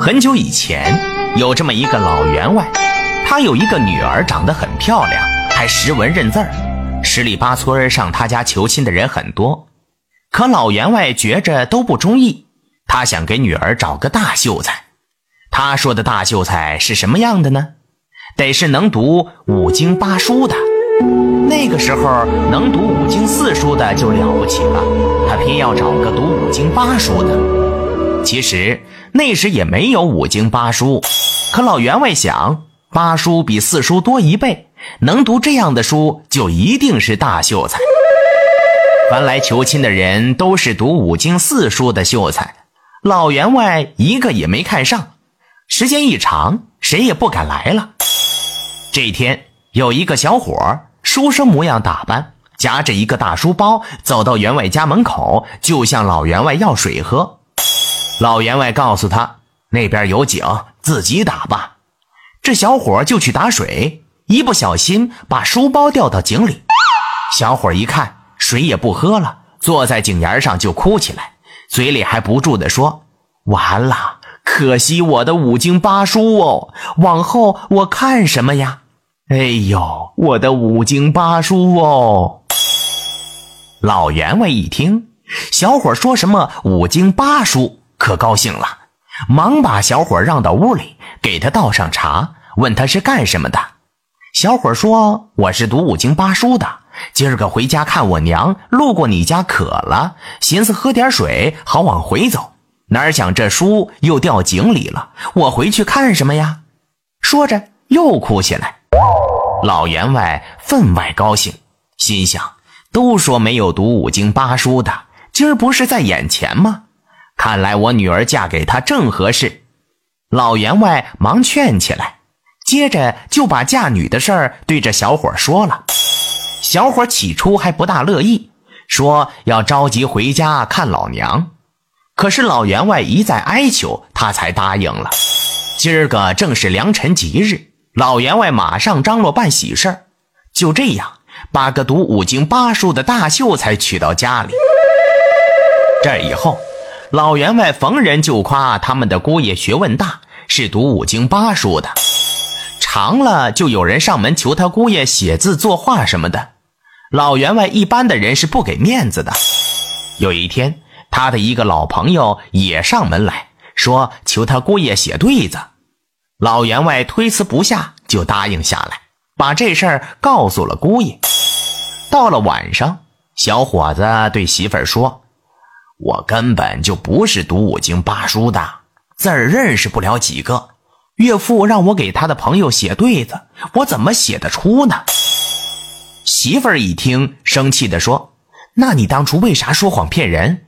很久以前，有这么一个老员外，他有一个女儿，长得很漂亮，还识文认字儿。十里八村上他家求亲的人很多，可老员外觉着都不中意，他想给女儿找个大秀才。他说的大秀才是什么样的呢？得是能读五经八书的。那个时候能读五经四书的就了不起了，他偏要找个读五经八书的。其实。那时也没有五经八书，可老员外想，八书比四书多一倍，能读这样的书就一定是大秀才。凡来求亲的人都是读五经四书的秀才，老员外一个也没看上。时间一长，谁也不敢来了。这天，有一个小伙，书生模样打扮，夹着一个大书包，走到员外家门口，就向老员外要水喝。老员外告诉他：“那边有井，自己打吧。”这小伙就去打水，一不小心把书包掉到井里。小伙一看，水也不喝了，坐在井沿上就哭起来，嘴里还不住地说：“完了，可惜我的五经八书哦，往后我看什么呀？哎呦，我的五经八书哦！”老员外一听，小伙说什么五经八书。可高兴了，忙把小伙让到屋里，给他倒上茶，问他是干什么的。小伙说：“我是读五经八书的，今儿个回家看我娘，路过你家渴了，寻思喝点水，好往回走。哪想这书又掉井里了，我回去看什么呀？”说着又哭起来。老员外分外高兴，心想：都说没有读五经八书的，今儿不是在眼前吗？看来我女儿嫁给他正合适，老员外忙劝起来，接着就把嫁女的事儿对着小伙说了。小伙起初还不大乐意，说要着急回家看老娘。可是老员外一再哀求，他才答应了。今儿个正是良辰吉日，老员外马上张罗办喜事儿，就这样把个读五经八书的大秀才娶到家里。这以后。老员外逢人就夸他们的姑爷学问大，是读五经八书的。长了就有人上门求他姑爷写字作画什么的。老员外一般的人是不给面子的。有一天，他的一个老朋友也上门来说求他姑爷写对子。老员外推辞不下，就答应下来，把这事儿告诉了姑爷。到了晚上，小伙子对媳妇儿说。我根本就不是读五经八书的，字儿认识不了几个。岳父让我给他的朋友写对子，我怎么写得出呢？媳妇儿一听，生气地说：“那你当初为啥说谎骗人？”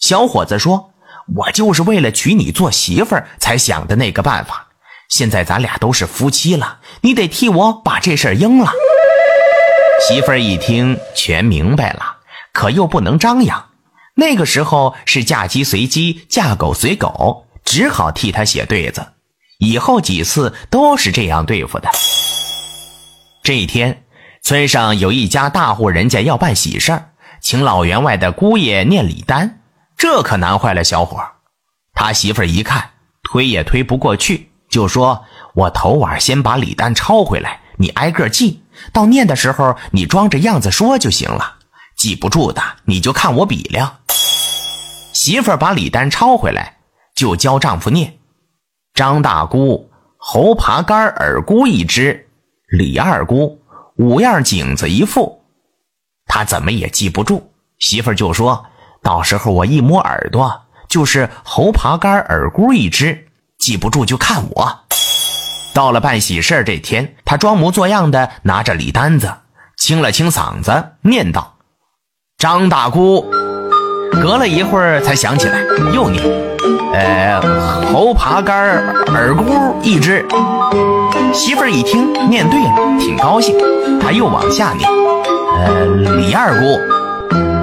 小伙子说：“我就是为了娶你做媳妇儿才想的那个办法。现在咱俩都是夫妻了，你得替我把这事儿应了。”媳妇儿一听，全明白了，可又不能张扬。那个时候是嫁鸡随鸡，嫁狗随狗，只好替他写对子。以后几次都是这样对付的。这一天，村上有一家大户人家要办喜事儿，请老员外的姑爷念礼单，这可难坏了小伙。他媳妇儿一看，推也推不过去，就说：“我头晚先把礼单抄回来，你挨个记，到念的时候你装着样子说就行了。记不住的，你就看我比量。”媳妇儿把礼单抄回来，就教丈夫念：“张大姑猴爬杆耳箍一只，李二姑五样颈子一副。”他怎么也记不住。媳妇儿就说：“到时候我一摸耳朵，就是猴爬杆耳箍一只，记不住就看我。”到了办喜事这天，他装模作样的拿着礼单子，清了清嗓子，念道：“张大姑。”隔了一会儿才想起来，又念：“呃，猴爬杆耳箍一只。”媳妇儿一听念对了，挺高兴。他又往下念：“呃，李二姑。”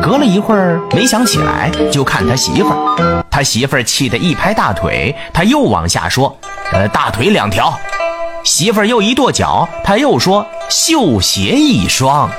隔了一会儿没想起来，就看他媳妇儿。他媳妇儿气得一拍大腿，他又往下说：“呃，大腿两条。”媳妇儿又一跺脚，他又说：“绣鞋一双。”